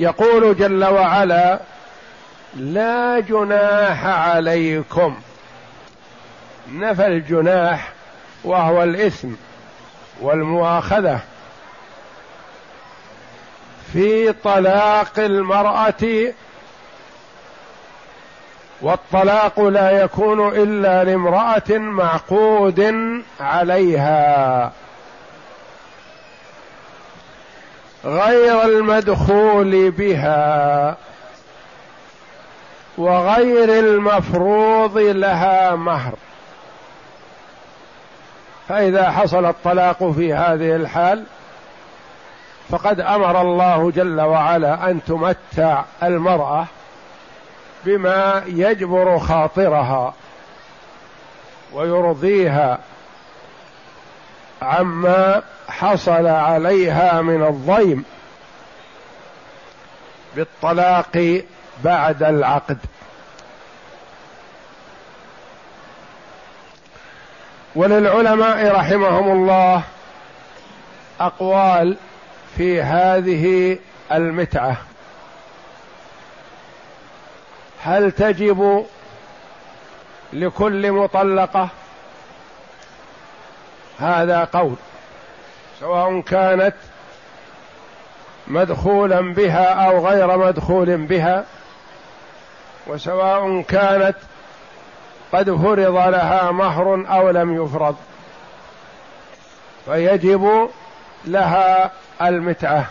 يقول جل وعلا لا جناح عليكم. نفى الجناح وهو الإثم والمؤاخذة في طلاق المرأة والطلاق لا يكون إلا لامرأة معقود عليها. غير المدخول بها وغير المفروض لها مهر. فإذا حصل الطلاق في هذه الحال فقد أمر الله جل وعلا أن تمتع المرأة بما يجبر خاطرها ويرضيها عما حصل عليها من الضيم بالطلاق بعد العقد. وللعلماء رحمهم الله أقوال في هذه المتعة. هل تجب لكل مطلقة؟ هذا قول. سواء كانت مدخولا بها أو غير مدخول بها وسواء كانت قد فرض لها مهر أو لم يفرض فيجب لها المتعة.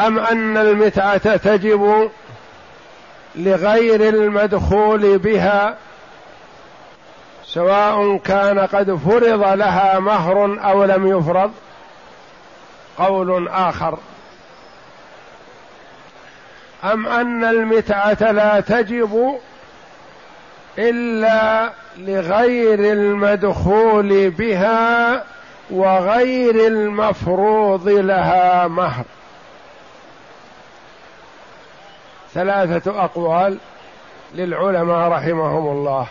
أم أن المتعة تجب لغير المدخول بها سواء كان قد فرض لها مهر أو لم يفرض قول آخر. أم أن المتعة لا تجب إلا لغير المدخول بها وغير المفروض لها مهر. ثلاثة أقوال للعلماء رحمهم الله.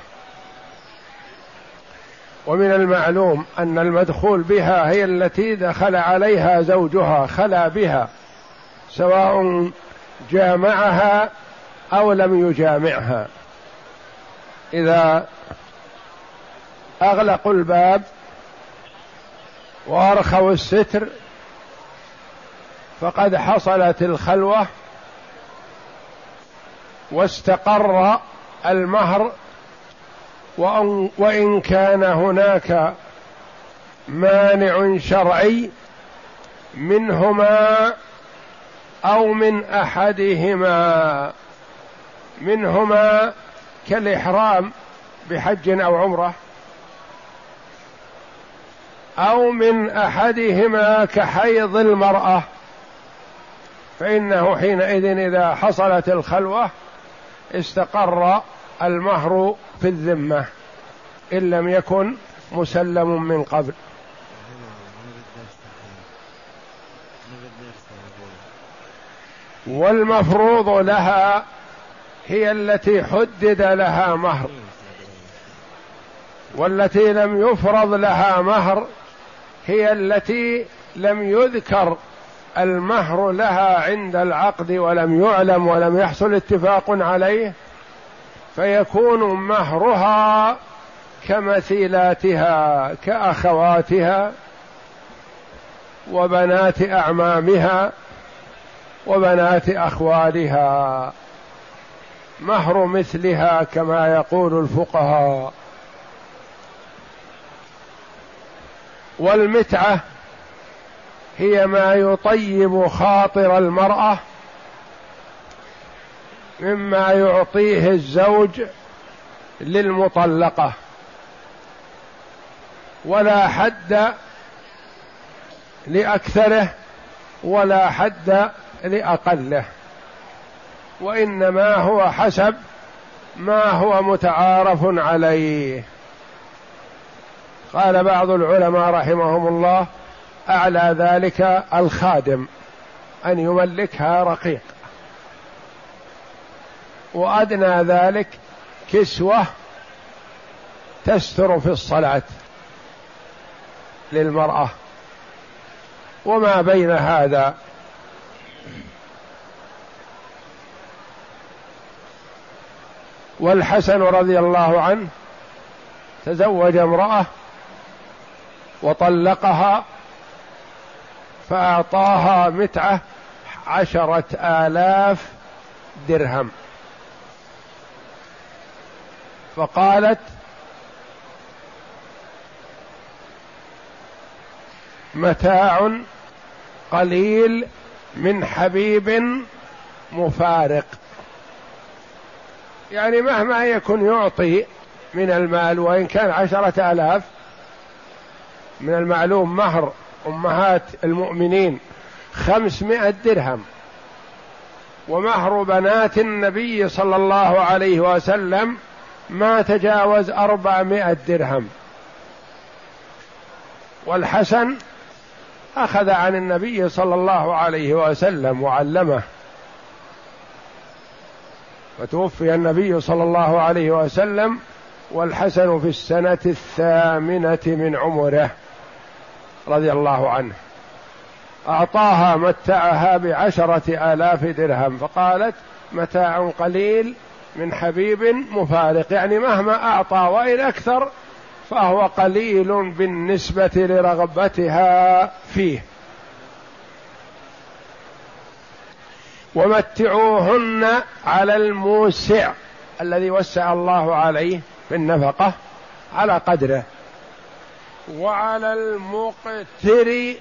ومن المعلوم أن المدخول بها هي التي دخل عليها زوجها خلا بها سواء جامعها أو لم يجامعها. إذا أغلقوا الباب وأرخوا الستر فقد حصلت الخلوة واستقر المهر وإن كان هناك مانع شرعي منهما أو من أحدهما. منهما كالإحرام بحج أو عمرة. أو من أحدهما كحيض المرأة. فإنه حينئذ إذا حصلت الخلوة استقر المهر في الذمة إن لم يكن مسلم من قبل. والمفروض لها هي التي حدد لها مهر. والتي لم يفرض لها مهر هي التي لم يذكر المهر لها عند العقد ولم يعلم ولم يحصل اتفاق عليه. فيكون مهرها كمثيلاتها كأخواتها وبنات أعمامها وبنات أخوالها. مهر مثلها كما يقول الفقهاء. والمتعة هي ما يطيب خاطر المرأة مما يعطيه الزوج للمطلقة. ولا حد لأكثره ولا حد لأقله. وإنما هو حسب ما هو متعارف عليه. قال بعض العلماء رحمهم الله أعلى ذلك الخادم أن يملكها رقيق. وأدنى ذلك كسوة تستر في الصلاة للمرأة. وما بين هذا والحسن رضي الله عنه تزوج امرأة وطلقها فأعطاها متعة عشرة آلاف درهم. فقالت متاع قليل من حبيب مفارق. يعني مهما يكن يعطي من المال وإن كان عشرة آلاف من المعلوم مهر أمهات المؤمنين خمسمائة درهم. ومهر بنات النبي صلى الله عليه وسلم ما تجاوز أربعمائة درهم. والحسن أخذ عن النبي صلى الله عليه وسلم وعلمه. فتوفي النبي صلى الله عليه وسلم والحسن في السنة الثامنة من عمره رضي الله عنه. أعطاها متعها بعشرة آلاف درهم فقالت متاع قليل من حبيب مفارق. يعني مهما أعطى وإن أكثر فهو قليل بالنسبة لرغبتها فيه. ومتعوهن على الموسع الذي وسع الله عليه في النفقة على قدره. وعلى المقتر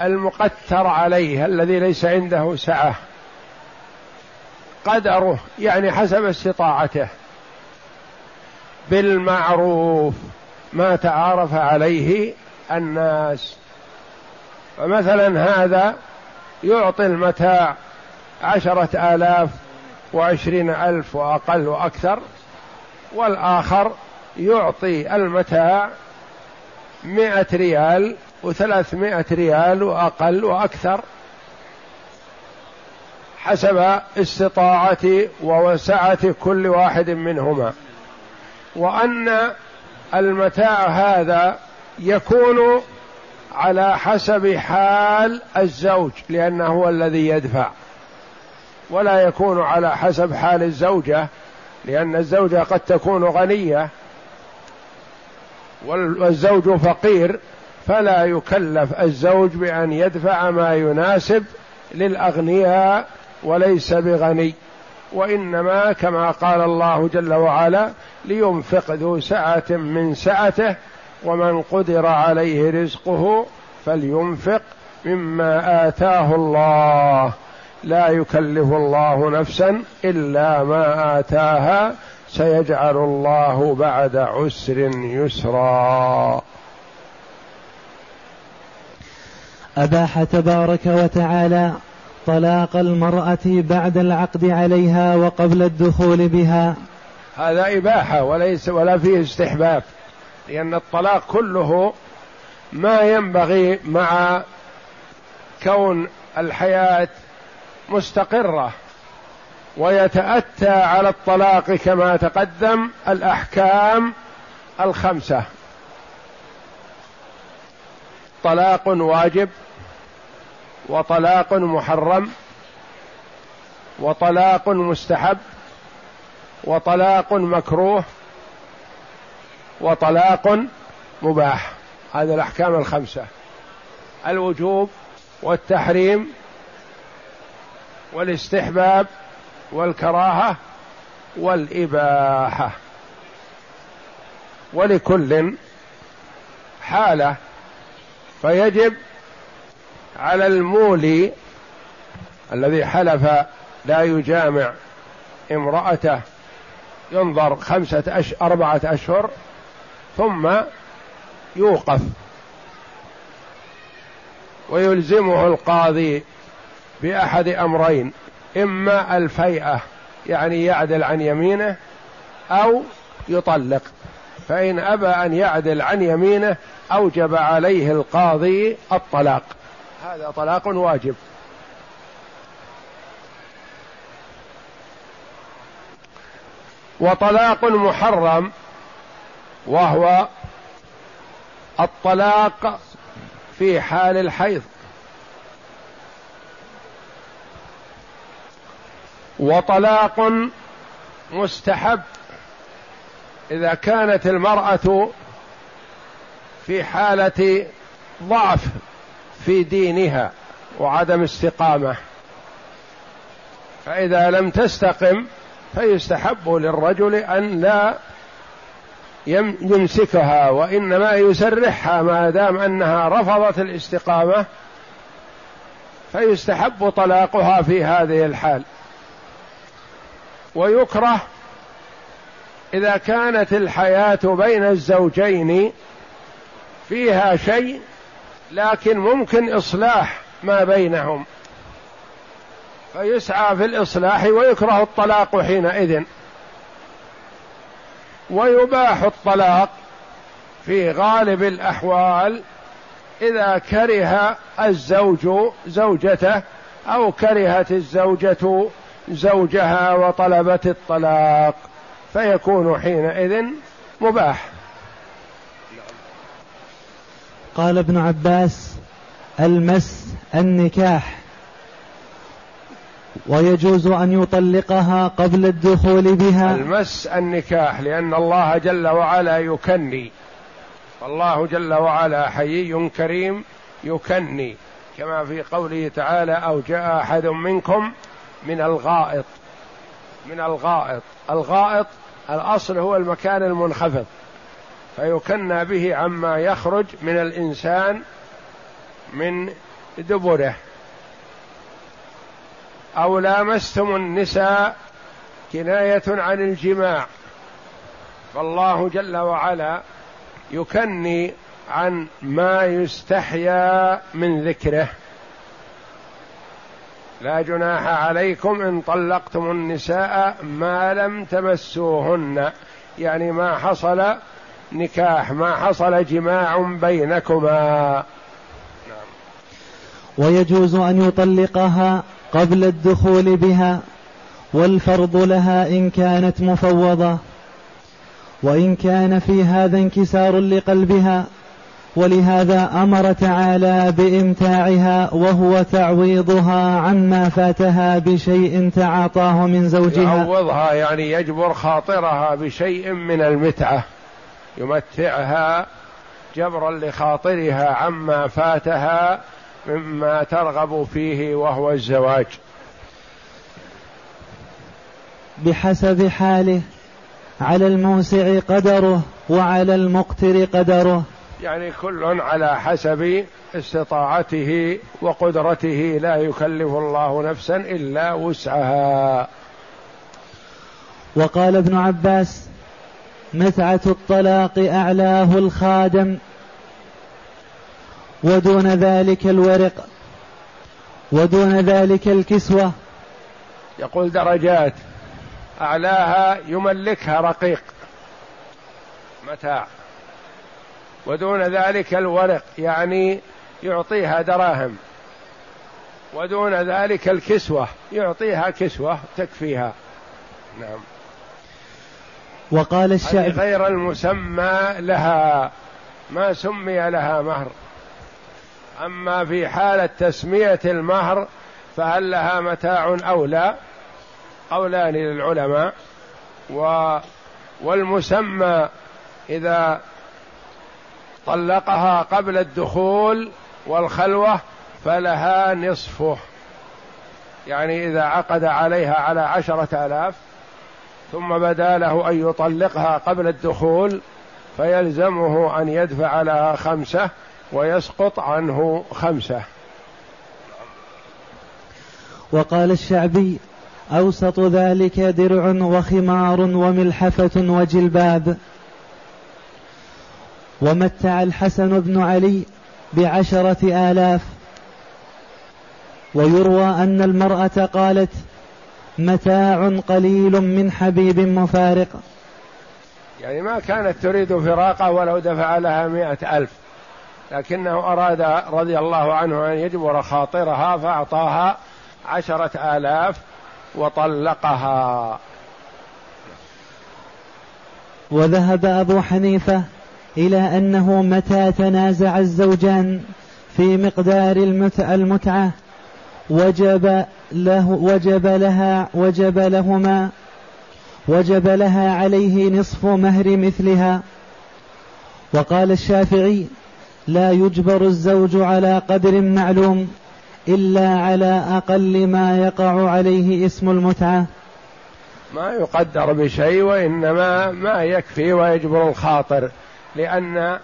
المقتر عليه الذي ليس عنده سعة. قدره يعني حسب استطاعته. بالمعروف ما تعارف عليه الناس. فمثلا هذا يعطي المتاع عشرة آلاف وعشرين ألف وأقل وأكثر والآخر يعطي المتاع مئة ريال وثلاثمائة ريال وأقل وأكثر. حسب استطاعة ووسعة كل واحد منهما. وأن المتاع هذا يكون على حسب حال الزوج لأنه هو الذي يدفع. ولا يكون على حسب حال الزوجة لأن الزوجة قد تكون غنية والزوج فقير فلا يكلف الزوج بأن يدفع ما يناسب للأغنياء وليس بغني وإنما كما قال الله جل وعلا لينفق ذو سعة من سعته ومن قدر عليه رزقه فلينفق مما آتاه الله. لا يكلف الله نفسا إلا ما آتاها سيجعل الله بعد عسر يسرا. أباح تبارك وتعالى طلاق المرأة بعد العقد عليها وقبل الدخول بها. هذا إباحة وليس ولا فيه استحباب لأن الطلاق كله ما ينبغي مع كون الحياة مستقرة ويتأتى على الطلاق كما تقدم الأحكام الخمسة. طلاق واجب وطلاق محرم وطلاق مستحب وطلاق مكروه وطلاق مباح. هذه الأحكام الخمسة. الوجوب والتحريم والاستحباب والكراهة والإباحة. ولكل حالة فيجب على المولي الذي حلف لا يجامع امرأته ينظر خمسة أش أربعة أشهر ثم يوقف. ويلزمه القاضي بأحد أمرين إما الفيئة يعني يعدل عن يمينه أو يطلق. فإن أبى أن يعدل عن يمينه أوجب عليه القاضي الطلاق. هذا طلاق واجب. وطلاق محرم وهو الطلاق في حال الحيض. وطلاق مستحب إذا كانت المرأة في حالة ضعف. في دينها وعدم استقامة. فإذا لم تستقم فيستحب للرجل أن لا يمسكها وإنما يسرحها ما دام أنها رفضت الاستقامة فيستحب طلاقها في هذه الحال. ويكره إذا كانت الحياة بين الزوجين فيها شيء لكن ممكن إصلاح ما بينهم. فيسعى في الإصلاح ويكره الطلاق حينئذ. ويباح الطلاق في غالب الأحوال إذا كره الزوج زوجته أو كرهت الزوجة زوجها وطلبت الطلاق. فيكون حينئذ مباح. قال ابن عباس المس النكاح. ويجوز أن يطلقها قبل الدخول بها. المس النكاح لأن الله جل وعلا يكني. الله جل وعلا حيي كريم يكني. كما في قوله تعالى أو جاء أحد منكم من الغائط. من الغائط. الغائط الأصل هو المكان المنخفض. فيكنى به عما يخرج من الإنسان من دبره. أو لامستم النساء كناية عن الجماع. فالله جل وعلا يكني عن ما يستحيا من ذكره. لا جناح عليكم إن طلقتم النساء ما لم تمسوهن. يعني ما حصل نكاح ما حصل جماع بينكما. ويجوز أن يطلقها قبل الدخول بها والفرض لها إن كانت مفوضة. وإن كان في هذا انكسار لقلبها ولهذا أمر تعالى بإمتاعها وهو تعويضها عما فاتها بشيء تعاطاه من زوجها. يعوضها يعني يجبر خاطرها بشيء من المتعة. يمتعها جبرا لخاطرها عما فاتها مما ترغب فيه وهو الزواج. بحسب حاله على الموسع قدره وعلى المقتر قدره. يعني كل على حسب استطاعته وقدرته لا يكلف الله نفسا إلا وسعها. وقال ابن عباس متعه الطلاق أعلاه الخادم ودون ذلك الورق ودون ذلك الكسوة. يقول درجات أعلاها يملكها رقيق متاع. ودون ذلك الورق يعني يعطيها دراهم. ودون ذلك الكسوة يعطيها كسوة تكفيها. نعم. وقال الشعب غير المسمى لها. ما سمي لها مهر. أما في حالة تسمية المهر فهل لها متاع أو لا؟ قولان للعلماء. و والمسمى إذا طلقها قبل الدخول والخلوة فلها نصفه. يعني إذا عقد عليها على عشرة آلاف ثم بدا له أن يطلقها قبل الدخول فيلزمه أن يدفع لها خمسة ويسقط عنه خمسة. وقال الشعبي أوسط ذلك درع وخمار وملحفة وجلباب. ومتع الحسن بن علي بعشرة آلاف. ويروى أن المرأة قالت متاع قليل من حبيب مفارق. يعني ما كانت تريد فراقه ولو دفع لها مئة ألف. لكنه أراد رضي الله عنه أن يجبر خاطرها فأعطاها عشرة آلاف وطلقها. وذهب أبو حنيفة إلى أنه متى تنازع الزوجان في مقدار المتعة. وجب له وجب لها وجب لهما وجب لها عليه نصف مهر مثلها. وقال الشافعي لا يجبر الزوج على قدر معلوم إلا على أقل ما يقع عليه اسم المتعة. ما يقدر بشيء وإنما ما يكفي ويجبر الخاطر لأن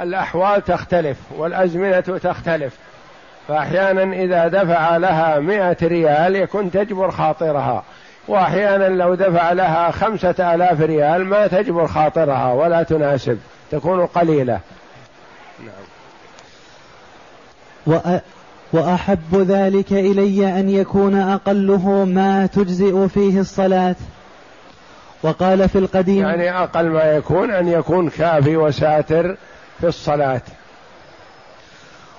الأحوال تختلف والأزمنة تختلف. فأحيانا إذا دفع لها مئة ريال يكون تجبر خاطرها. وأحيانا لو دفع لها خمسة آلاف ريال ما تجبر خاطرها ولا تناسب تكون قليلة. نعم. وأحب ذلك إلي أن يكون أقله ما تجزئ فيه الصلاة. وقال في القديم يعني أقل ما يكون أن يكون كافي وساتر في الصلاة.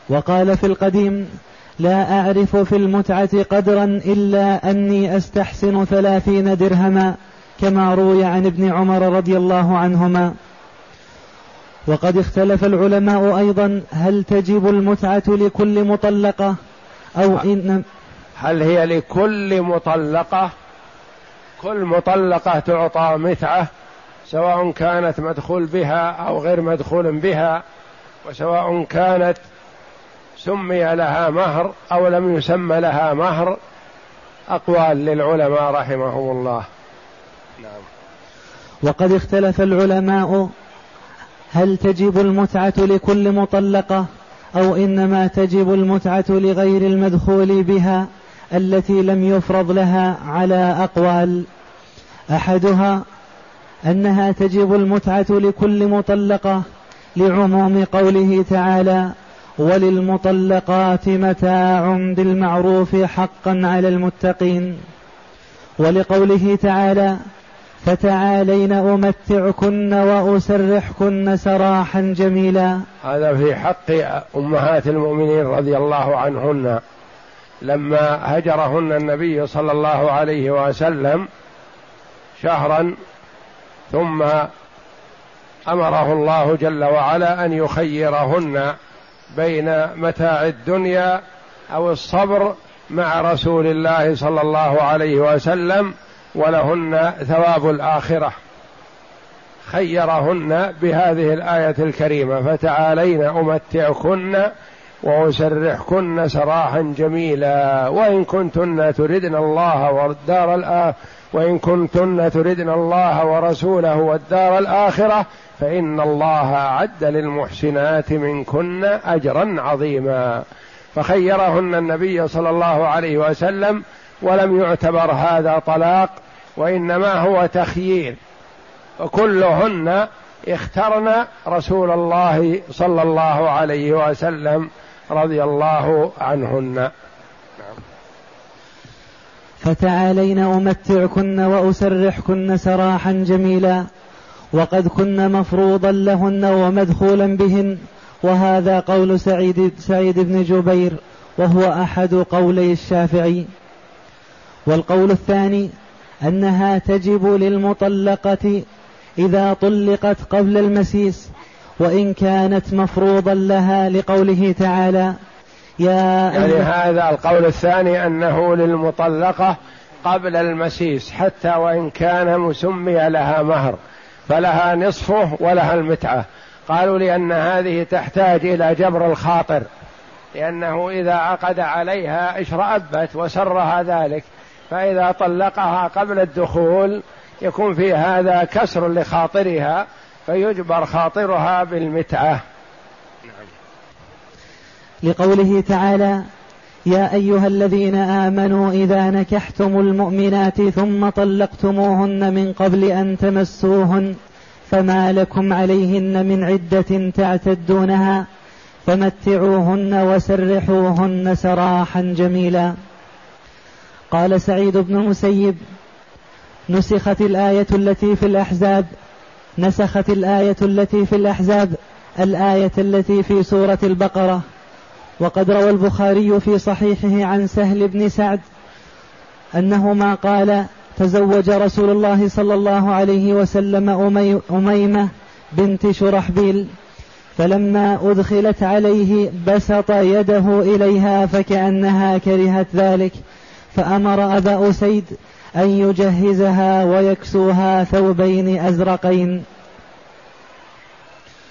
وقال في القديم لا أعرف في المتعة قدرا إلا أني أستحسن ثلاثين درهما كما روي عن ابن عمر رضي الله عنهما. وقد اختلف العلماء أيضا هل تجب المتعة لكل مطلقة أو إن هل هي لكل مطلقة؟ كل مطلقة تعطى متعة سواء كانت مدخول بها أو غير مدخول بها وسواء كانت سمي لها مهر أو لم يسمى لها مهر. أقوال للعلماء رحمهم الله. نعم. وقد اختلف العلماء هل تجب المتعة لكل مطلقة أو إنما تجب المتعة لغير المدخول بها التي لم يفرض لها على أقوال. أحدها أنها تجب المتعة لكل مطلقة لعموم قوله تعالى وللمطلقات متاع بالمعروف حقا على المتقين. ولقوله تعالى فتعالين أمتعكن وأسرحكن سراحا جميلا. هذا في حق أمهات المؤمنين رضي الله عنهن. لما هجرهن النبي صلى الله عليه وسلم شهرا ثم أمره الله جل وعلا أن يخيرهن بين متاع الدنيا أو الصبر مع رسول الله صلى الله عليه وسلم ولهن ثواب الآخرة. خيرهن بهذه الآية الكريمة فتعالين أمتعكن وأسرحكن سراحا جميلا. وإن كنتن تردن الله والدار الآخرة وإن كنتن تردن الله ورسوله والدار الآخرة فإن الله أعد للمحسنات منكن أجرا عظيما. فخيرهن النبي صلى الله عليه وسلم ولم يعتبر هذا طلاق وإنما هو تخيير. وكلهن اخترن رسول الله صلى الله عليه وسلم رضي الله عنهن. فتعالين أمتعكن وأسرحكن سراحا جميلا. وقد كن مفروضا لهن ومدخولا بهن وهذا قول سعيد سعيد بن جبير وهو أحد قولي الشافعي. والقول الثاني أنها تجب للمطلقة إذا طلقت قبل المسيس وإن كانت مفروضا لها لقوله تعالى يا يعني هذا القول الثاني أنه للمطلقة قبل المسيس حتى وإن كان مسمي لها مهر. فلها نصفه ولها المتعة. قالوا لأن هذه تحتاج إلى جبر الخاطر لأنه إذا عقد عليها اشرأبت وسرها ذلك فإذا طلقها قبل الدخول يكون في هذا كسر لخاطرها فيجبر خاطرها بالمتعة. لقوله تعالى يا أيها الذين آمنوا إذا نكحتم المؤمنات ثم طلقتموهن من قبل أن تمسوهن فما لكم عليهن من عدة تعتدونها فمتعوهن وسرحوهن سراحا جميلا. قال سعيد بن المسيب نسخت الآية التي في الأحزاب نسخت الآية التي في الأحزاب الآية التي في سورة البقرة. وقد روى البخاري في صحيحه عن سهل بن سعد أنهما قال تزوج رسول الله صلى الله عليه وسلم أميمة بنت شرحبيل فلما أدخلت عليه بسط يده إليها فكأنها كرهت ذلك فأمر أبا أسيد أن يجهزها ويكسوها ثوبين أزرقين.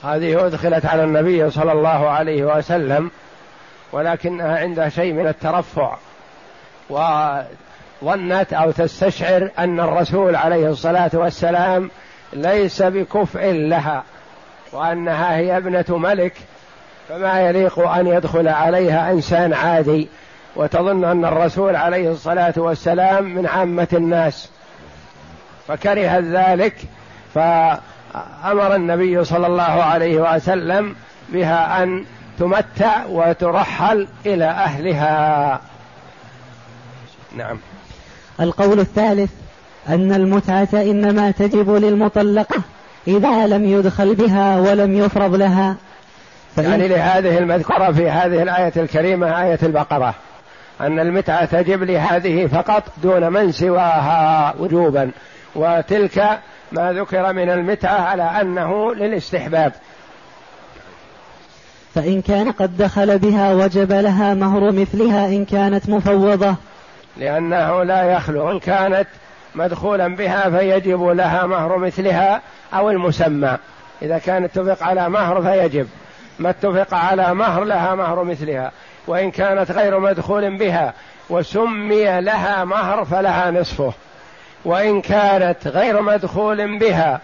هذه أدخلت على النبي صلى الله عليه وسلم ولكنها عندها شيء من الترفع. وظنت أو تستشعر أن الرسول عليه الصلاة والسلام ليس بكفء لها وأنها هي ابنة ملك فما يليق أن يدخل عليها إنسان عادي. وتظن أن الرسول عليه الصلاة والسلام من عامة الناس. فكرهت ذلك فأمر النبي صلى الله عليه وسلم بها أن تمتع وترحل إلى أهلها. نعم. القول الثالث أن المتعة إنما تجب للمطلقه إذا لم يدخل بها ولم يفرض لها. يعني لهذه المذكورة في هذه الآية الكريمة آية البقرة أن المتعة تجب لهذه فقط دون من سواها وجوبا. وتلك ما ذكر من المتعة على أنه للاستحباب. فإن كان قد دخل بها وجب لها مهر مثلها إن كانت مفوضة. لأنه لا يخلو إن كانت مدخولا بها فيجب لها مهر مثلها أو المسمى. إذا كان اتفق على مهر فيجب ما اتفق على مهر لها مهر مثلها. وإن كانت غير مدخول بها وسمي لها مهر فلها نصفه. وإن كانت غير مدخول بها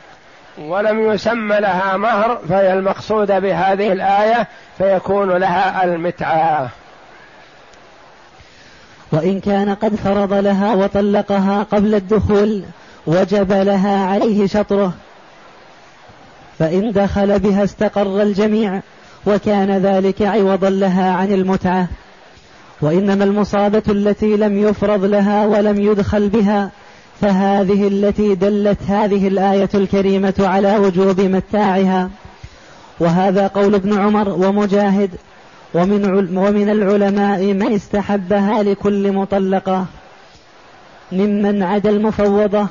ولم يسمى لها مهر فهي المقصود بهذه الآية فيكون لها المتعة. وإن كان قد فرض لها وطلقها قبل الدخول وجب لها عليه شطره. فإن دخل بها استقر الجميع وكان ذلك عوضا لها عن المتعة. وإنما المصابة التي لم يفرض لها ولم يدخل بها فهذه التي دلت هذه الآية الكريمة على وجوب متاعها. وهذا قول ابن عمر ومجاهد ومن ومن العلماء من استحبها لكل مطلقة. ممن عدا المفوضة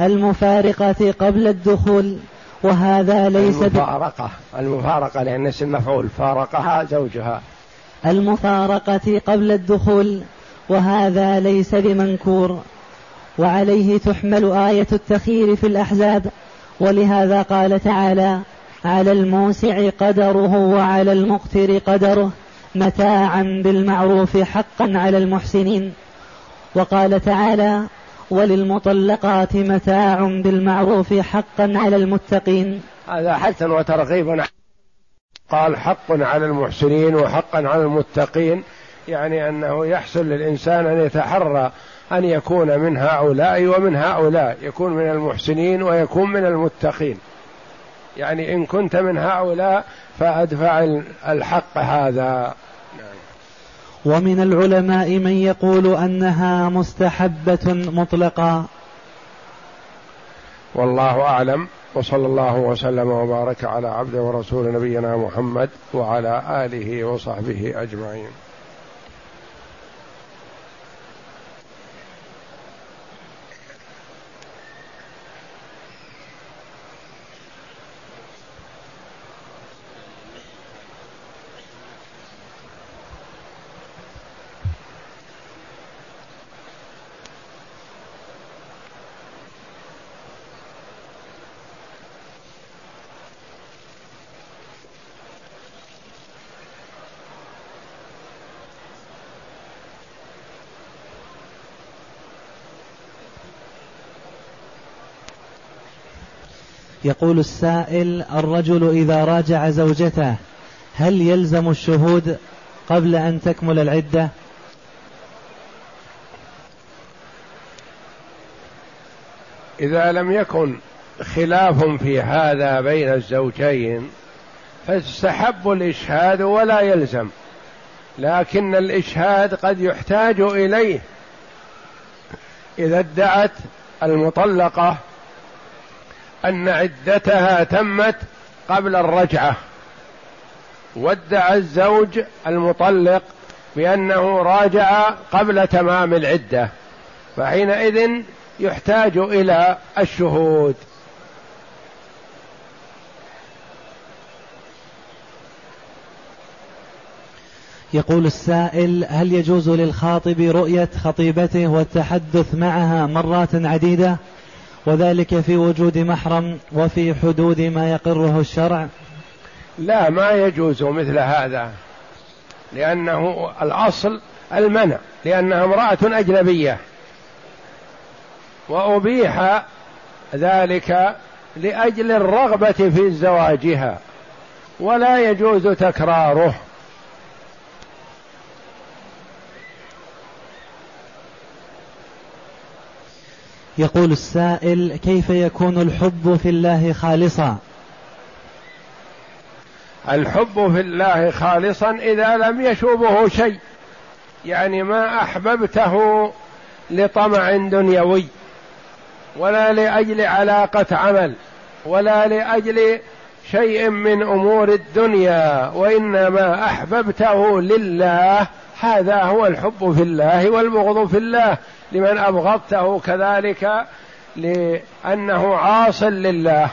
المفارقة قبل الدخول. وهذا ليس المفارقة المفارقة لأن اسم مفعول. فارقها زوجها. المفارقة قبل الدخول. وهذا ليس بمنكور. وعليه تحمل آية التخيير في الأحزاب. ولهذا قال تعالى على الموسع قدره وعلى المقتر قدره متاعا بالمعروف حقا على المحسنين. وقال تعالى وللمطلقات متاع بالمعروف حقا على المتقين. هذا حث وترغيب. قال حق على المحسنين وحقا على المتقين. يعني أنه يحسن للإنسان أن يتحرى أن يكون من هؤلاء ومن هؤلاء يكون من المحسنين ويكون من المتقين. يعني إن كنت من هؤلاء فأدفع الحق هذا. ومن العلماء من يقول أنها مستحبة مطلقا والله أعلم. وصلى الله وسلم وبارك على عبده ورسول نبينا محمد وعلى آله وصحبه أجمعين. يقول السائل الرجل إذا راجع زوجته هل يلزم الشهود قبل أن تكمل العدة؟ إذا لم يكن خلاف في هذا بين الزوجين فاستحب الإشهاد ولا يلزم لكن الإشهاد قد يحتاج إليه. إذا ادعت المطلقة أن عدتها تمت قبل الرجعة. وادعى الزوج المطلق بأنه راجع قبل تمام العدة فحينئذ يحتاج إلى الشهود. يقول السائل هل يجوز للخاطب رؤية خطيبته والتحدث معها مرات عديدة؟ وذلك في وجود محرم وفي حدود ما يقره الشرع. لا ما يجوز مثل هذا لأنه الأصل المنع لأنها امرأة أجنبية. وأبيح ذلك لأجل الرغبة في زواجها ولا يجوز تكراره. يقول السائل كيف يكون الحب في الله خالصا؟ الحب في الله خالصا إذا لم يشوبه شيء يعني ما أحببته لطمع دنيوي ولا لأجل علاقة عمل ولا لأجل شيء من أمور الدنيا وإنما أحببته لله هذا هو الحب في الله والبغض في الله. لمن أبغضته كذلك لأنه عاص لله.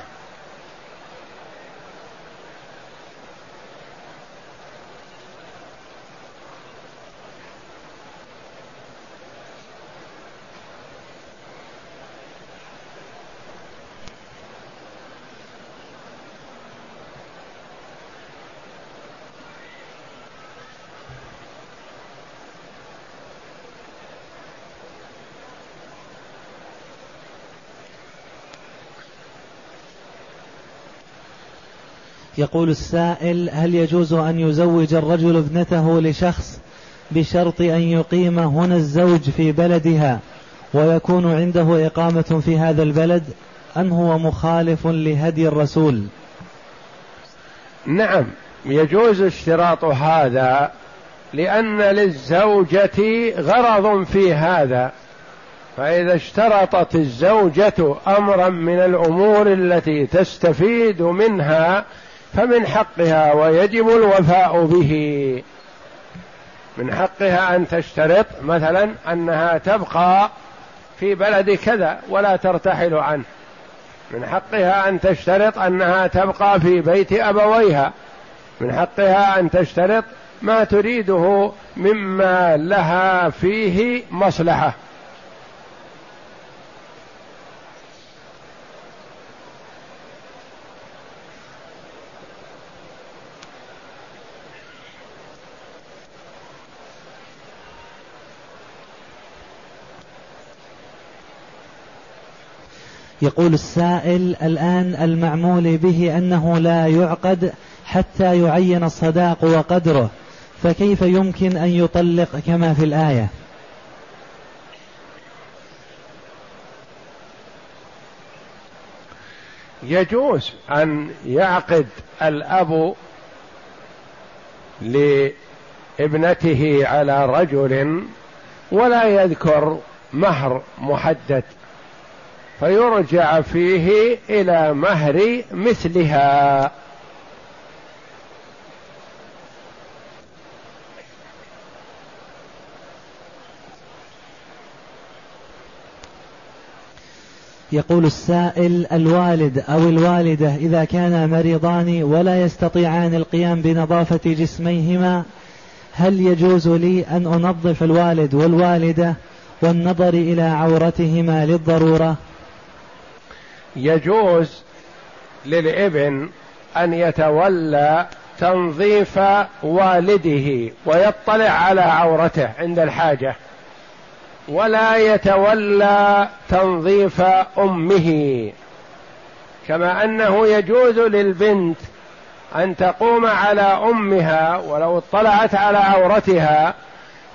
يقول السائل هل يجوز أن يزوج الرجل ابنته لشخص بشرط أن يقيم هنا الزوج في بلدها ويكون عنده إقامة في هذا البلد أم هو مخالف لهدي الرسول؟ نعم يجوز اشتراط هذا لأن للزوجة غرض في هذا فإذا اشترطت الزوجة أمرا من الأمور التي تستفيد منها فمن حقها ويجب الوفاء به. من حقها أن تشترط مثلا أنها تبقى في بلد كذا ولا ترتحل عنه. من حقها أن تشترط أنها تبقى في بيت أبويها. من حقها أن تشترط ما تريده مما لها فيه مصلحة. يقول السائل الآن المعمول به أنه لا يعقد حتى يعين الصداق وقدره فكيف يمكن أن يطلق كما في الآية؟ يجوز أن يعقد الأب لابنته على رجل ولا يذكر مهر محدد. فيرجع فيه إلى مهر مثلها. يقول السائل الوالد أو الوالدة إذا كانا مريضان ولا يستطيعان القيام بنظافة جسميهما هل يجوز لي أن أنظف الوالد والوالدة والنظر إلى عورتهما للضرورة؟ يجوز للابن أن يتولى تنظيف والده ويطلع على عورته عند الحاجة ولا يتولى تنظيف أمه. كما أنه يجوز للبنت أن تقوم على أمها ولو اطلعت على عورتها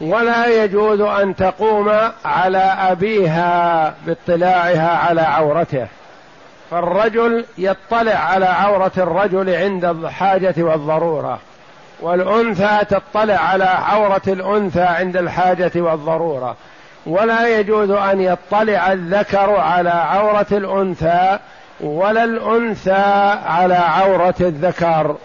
ولا يجوز أن تقوم على أبيها باطلاعها على عورته. فالرجل يطلع على عورة الرجل عند الحاجة والضرورة. والأنثى تطلع على عورة الأنثى عند الحاجة والضرورة. ولا يجوز أن يطلع الذكر على عورة الأنثى ولا الأنثى على عورة الذكر.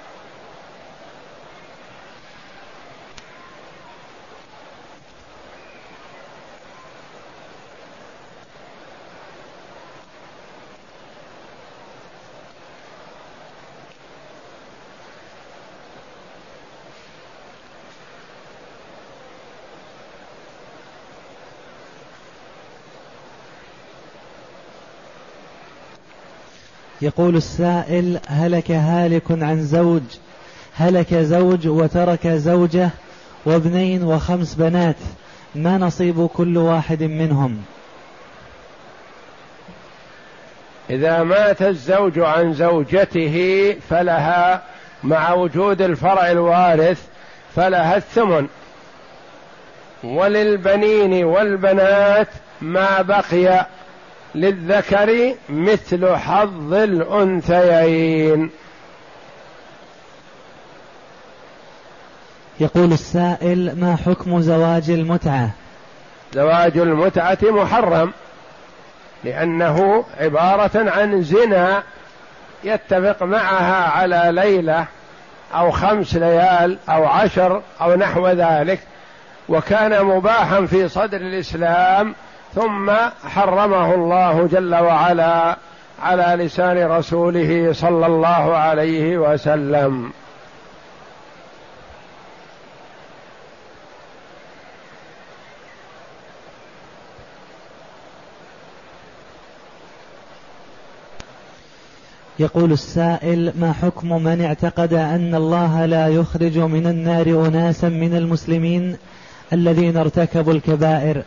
يقول السائل هلك هالك عن زوج هلك زوج وترك زوجة وابنين وخمس بنات ما نصيب كل واحد منهم؟ إذا مات الزوج عن زوجته فلها مع وجود الفرع الوارث فلها الثمن. وللبنين والبنات ما بقي للذكر مثل حظ الأنثيين. يقول السائل ما حكم زواج المتعة؟ زواج المتعة محرم لأنه عبارة عن زنا يتفق معها على ليلة أو خمس ليال أو عشر أو نحو ذلك وكان مباحا في صدر الإسلام ثم حرمه الله جل وعلا على لسان رسوله صلى الله عليه وسلم. يقول السائل ما حكم من اعتقد أن الله لا يخرج من النار اناسا من المسلمين الذين ارتكبوا الكبائر؟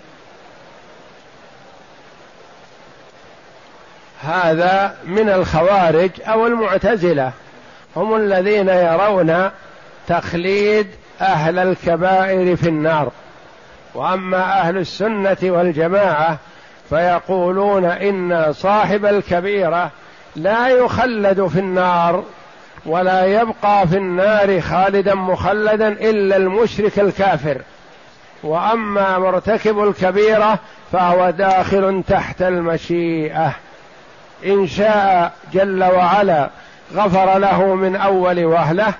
هذا من الخوارج أو المعتزلة. هم الذين يرون تخليد أهل الكبائر في النار. وأما أهل السنة والجماعة فيقولون إن صاحب الكبيرة لا يخلد في النار ولا يبقى في النار خالدا مخلدا إلا المشرك الكافر. وأما مرتكب الكبيرة فهو داخل تحت المشيئة. إن شاء جل وعلا غفر له من أول وهلة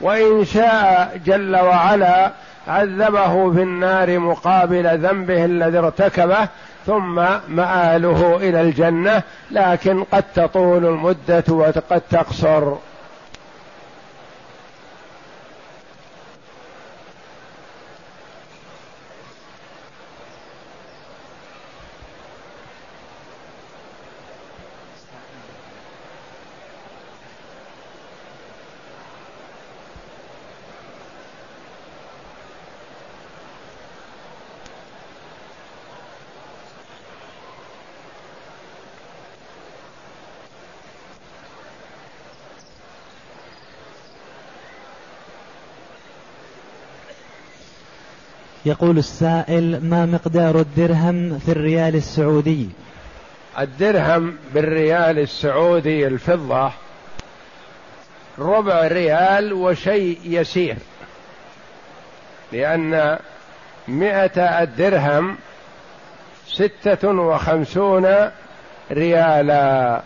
وإن شاء جل وعلا عذبه في النار مقابل ذنبه الذي ارتكبه ثم مآله إلى الجنة لكن قد تطول المدة وقد تقصر. يقول السائل ما مقدار الدرهم في الريال السعودي؟ الدرهم بالريال السعودي الفضة ربع ريال وشيء يسير لأن مئة الدرهم ستة وخمسون ريالا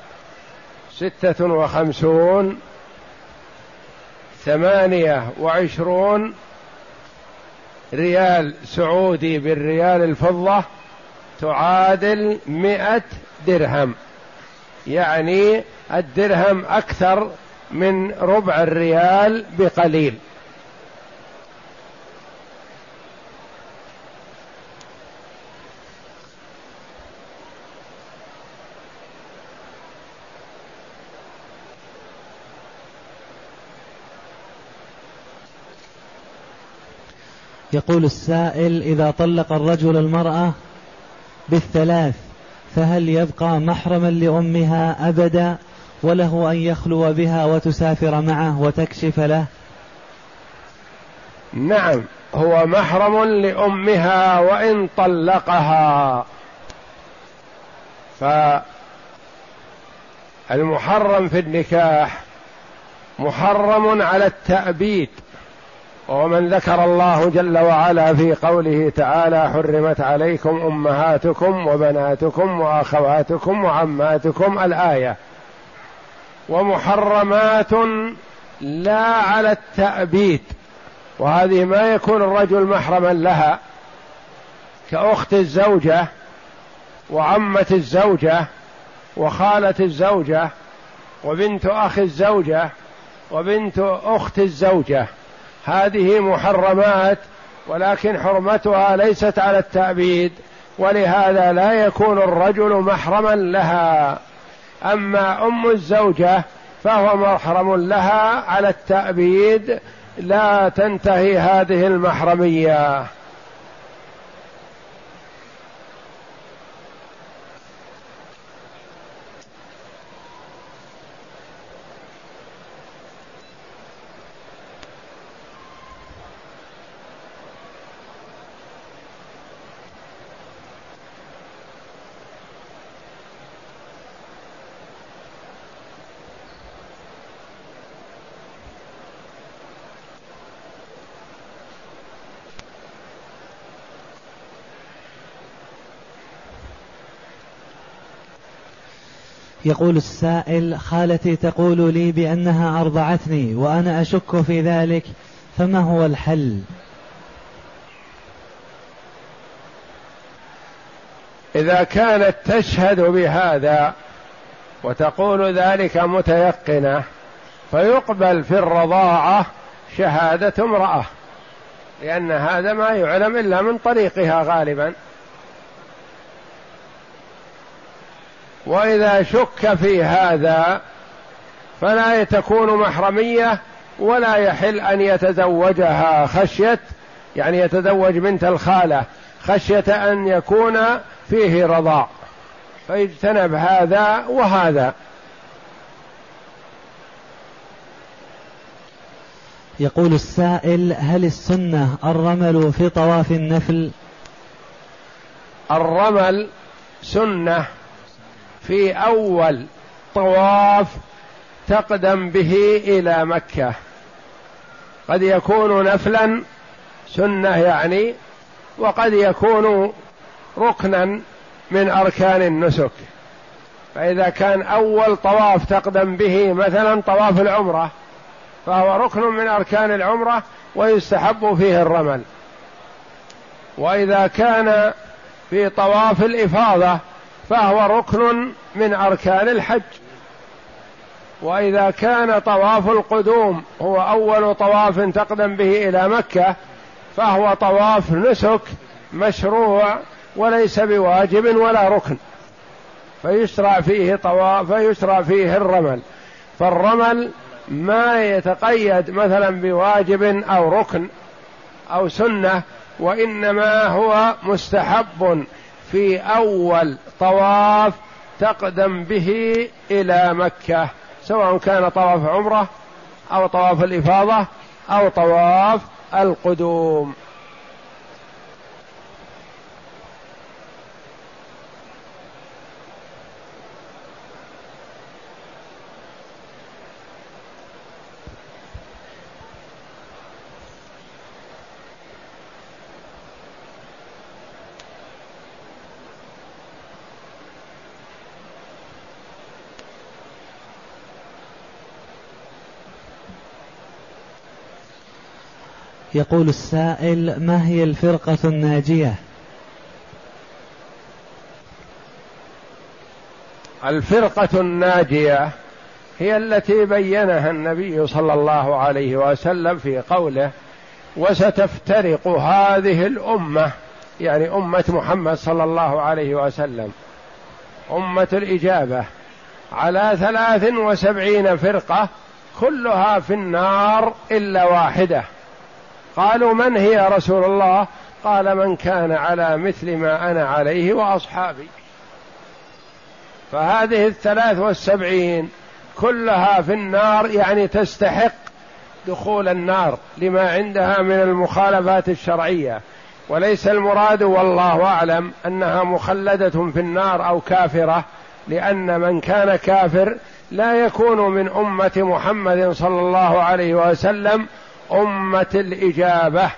ستة وخمسون ثمانية وعشرون ريال سعودي بالريال الفضة تعادل مئة درهم. يعني الدرهم أكثر من ربع الريال بقليل. يقول السائل إذا طلق الرجل المرأة بالثلاث فهل يبقى محرما لأمها أبدا وله أن يخلو بها وتسافر معه وتكشف له؟ نعم هو محرم لأمها وإن طلقها. فالمحرم في النكاح محرم على التأبيد. ومن ذكر الله جل وعلا في قوله تعالى حرمت عليكم أمهاتكم وبناتكم وأخواتكم وعماتكم الآية. ومحرمات لا على التأبيد. وهذه ما يكون الرجل محرما لها. كأخت الزوجة وعمة الزوجة وخالة الزوجة وبنت أخي الزوجة وبنت أخت الزوجة. هذه محرمات ولكن حرمتها ليست على التأبيد ولهذا لا يكون الرجل محرما لها. أما أم الزوجة فهو محرم لها على التأبيد لا تنتهي هذه المحرمية. يقول السائل خالتي تقول لي بأنها أرضعتني وأنا أشك في ذلك فما هو الحل؟ إذا كانت تشهد بهذا وتقول ذلك متيقنة فيقبل في الرضاعة شهادة امرأة لأن هذا ما يعلم إلا من طريقها غالبا. وإذا شك في هذا فلا تكون محرمية ولا يحل أن يتزوجها خشية يعني يتزوج بنت الخالة خشية أن يكون فيه رضاع. فيجتنب هذا وهذا. يقول السائل هل السنة الرمل في طواف النفل؟ الرمل سنة. في أول طواف تقدم به إلى مكة. قد يكون نفلا سنة يعني وقد يكون ركنا من أركان النسك. فإذا كان أول طواف تقدم به مثلا طواف العمرة فهو ركن من أركان العمرة ويستحب فيه الرمل. وإذا كان في طواف الإفاضة فهو ركن من أركان الحج. وإذا كان طواف القدوم هو أول طواف تقدم به إلى مكة فهو طواف نسك مشروع وليس بواجب ولا ركن. فيشرع فيه طواف فيشرع فيه الرمل. فالرمل ما يتقيد مثلا بواجب أو ركن أو سنة وإنما هو مستحب في أول طواف تقدم به إلى مكة سواء كان طواف عمرة أو طواف الإفاضة أو طواف القدوم. يقول السائل ما هي الفرقة الناجية؟ الفرقة الناجية هي التي بينها النبي صلى الله عليه وسلم في قوله وستفترق هذه الأمة. يعني أمة محمد صلى الله عليه وسلم أمة الإجابة. على ثلاث وسبعين فرقة كلها في النار إلا واحدة. قالوا من هي يا رسول الله؟ قال من كان على مثل ما أنا عليه وأصحابي. فهذه الثلاث والسبعين كلها في النار يعني تستحق دخول النار لما عندها من المخالفات الشرعية. وليس المراد والله أعلم أنها مخلدة في النار أو كافرة لأن من كان كافر لا يكون من أمة محمد صلى الله عليه وسلم أمة الإجابة.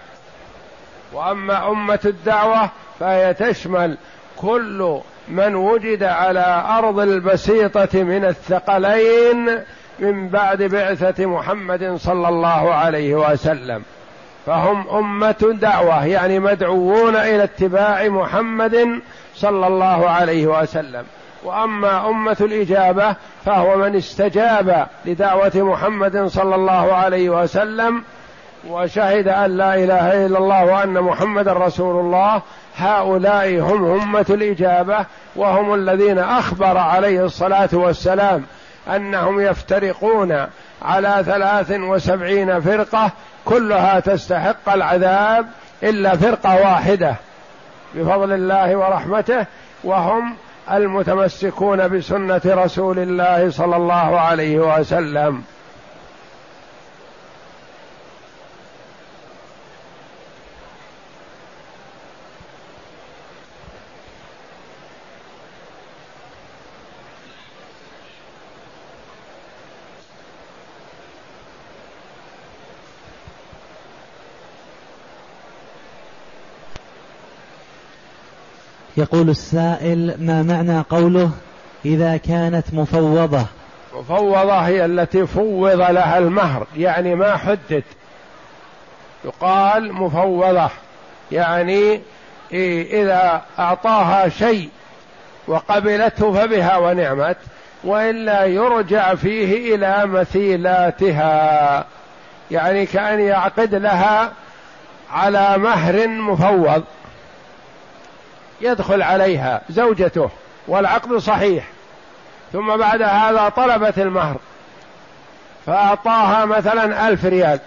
وأما أمة الدعوة فهي تشمل كل من وجد على أرض البسيطة من الثقلين من بعد بعثة محمد صلى الله عليه وسلم. فهم أمة دعوة يعني مدعوون إلى اتباع محمد صلى الله عليه وسلم. وأما أمة الإجابة فهو من استجاب لدعوة محمد صلى الله عليه وسلم وشهد أن لا إله إلا الله وأن محمدا رسول الله هؤلاء هم همة الإجابة وهم الذين أخبر عليه الصلاة والسلام أنهم يفترقون على ثلاث وسبعين فرقة كلها تستحق العذاب إلا فرقة واحدة بفضل الله ورحمته وهم المتمسكون بسنة رسول الله صلى الله عليه وسلم. يقول السائل ما معنى قوله إذا كانت مفوضة؟ مفوضة هي التي فوض لها المهر يعني ما حدد. يقال مفوضة يعني إذا أعطاها شيء وقبلته فبها ونعمت وإلا يرجع فيه إلى مثيلاتها يعني كأن يعقد لها على مهر مفوض. يدخل عليها زوجته والعقد صحيح. ثم بعد هذا طلبت المهر فأعطاها مثلا ألف ريال.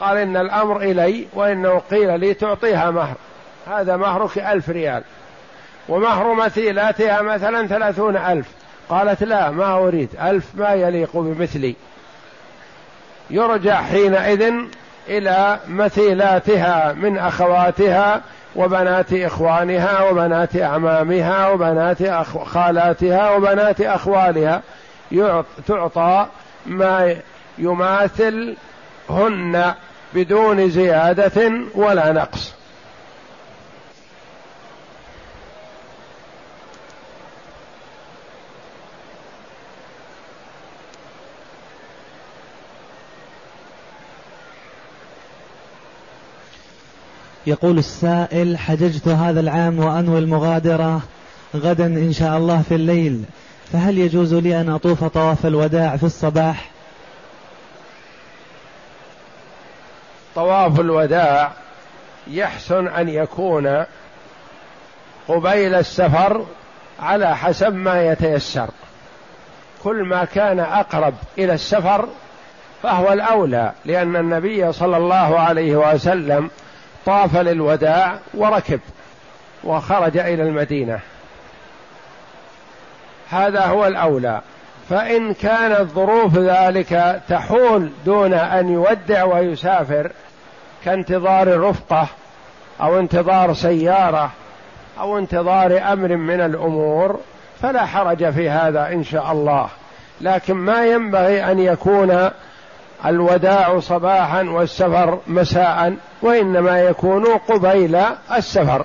قال إن الأمر إلي وإنه قيل لي تعطيها مهر. هذا مهرك ألف ريال. ومهر مثيلاتها مثلا ثلاثون ألف. قالت لا ما أريد. ألف ما يليق بمثلي. يرجع حينئذ إلى مثيلاتها من أخواتها وبنات إخوانها وبنات أعمامها وبنات خالاتها وبنات أخوالها. تعطى ما يماثل هن بدون زيادة ولا نقص. يقول السائل حججت هذا العام وأنوي المغادرة غدا إن شاء الله في الليل فهل يجوز لي أن أطوف طواف الوداع في الصباح؟ طواف الوداع يحسن أن يكون قبيل السفر على حسب ما يتيسر. كل ما كان أقرب إلى السفر فهو الأولى لأن النبي صلى الله عليه وسلم طاف للوداع وركب وخرج إلى المدينة. هذا هو الأولى. فإن كانت ظروف ذلك تحول دون أن يودع ويسافر كانتظار رفقة أو انتظار سيارة أو انتظار أمر من الأمور فلا حرج في هذا إن شاء الله. لكن ما ينبغي أن يكون الوداع صباحا والسفر مساء وإنما يكون قبيل السفر.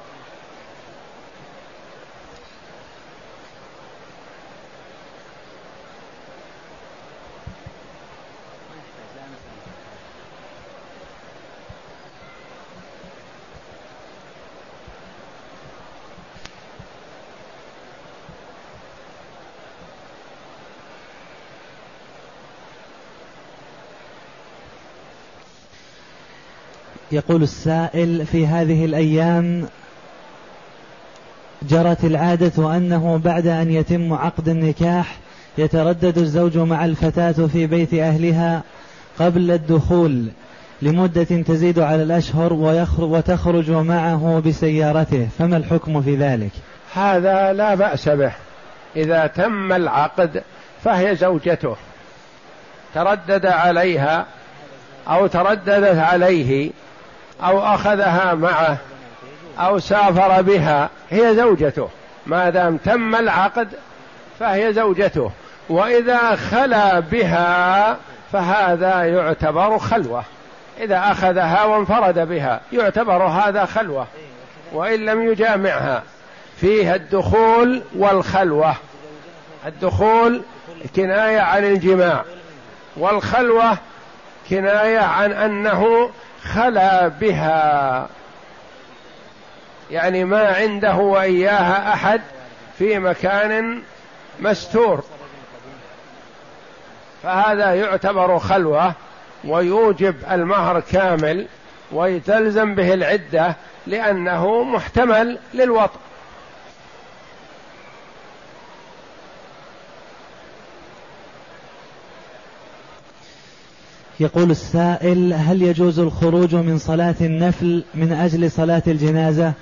يقول السائل في هذه الأيام جرت العادة أنه بعد أن يتم عقد النكاح يتردد الزوج مع الفتاة في بيت أهلها قبل الدخول لمدة تزيد على الأشهر وتخرج معه بسيارته. فما الحكم في ذلك؟ هذا لا بأس به. إذا تم العقد فهي زوجته. تردد عليها أو ترددت عليه أو أخذها معه أو سافر بها هي زوجته. ما دام تم العقد فهي زوجته. وإذا خلا بها فهذا يعتبر خلوة. إذا أخذها وانفرد بها يعتبر هذا خلوة. وإن لم يجامعها فيها الدخول والخلوة. الدخول كناية عن الجماع والخلوة كناية عن أنه خلا بها. يعني ما عنده وإياها أحد في مكان مستور. فهذا يعتبر خلوة ويوجب المهر كامل ويتلزم به العدة لأنه محتمل للوطء يقول السائل هل يجوز الخروج من صلاة النفل من أجل صلاة الجنازة؟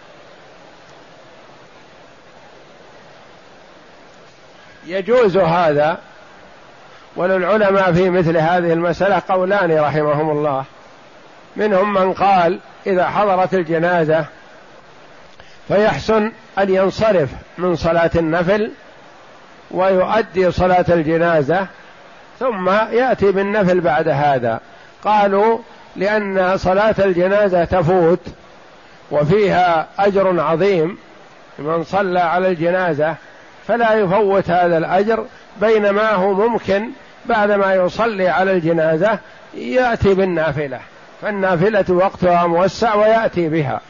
يجوز هذا وللعلماء في مثل هذه المسألة قولان رحمهم الله. منهم من قال إذا حضرت الجنازة فيحسن أن ينصرف من صلاة النفل ويؤدي صلاة الجنازة ثم يأتي بالنفل بعد هذا. قالوا لأن صلاة الجنازة تفوت وفيها أجر عظيم. من صلى على الجنازة فلا يفوت هذا الأجر بينما هو ممكن بعدما يصلي على الجنازة يأتي بالنافلة. فالنافلة وقتها موسع ويأتي بها.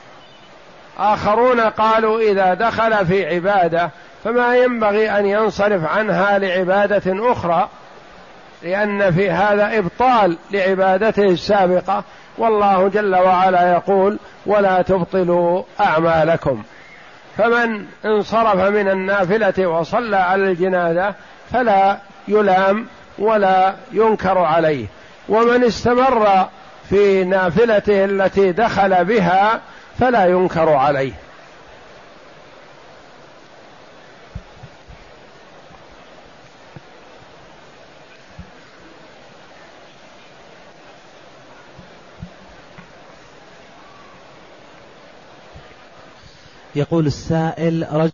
آخرون قالوا إذا دخل في عبادة فما ينبغي أن ينصرف عنها لعبادة أخرى لأن في هذا إبطال لعبادته السابقة. والله جل وعلا يقول ولا تبطلوا أعمالكم. فمن انصرف من النافلة وصلى على الجنازة فلا يلام ولا ينكر عليه. ومن استمر في نافلته التي دخل بها فلا ينكر عليه. يقول السائل رجل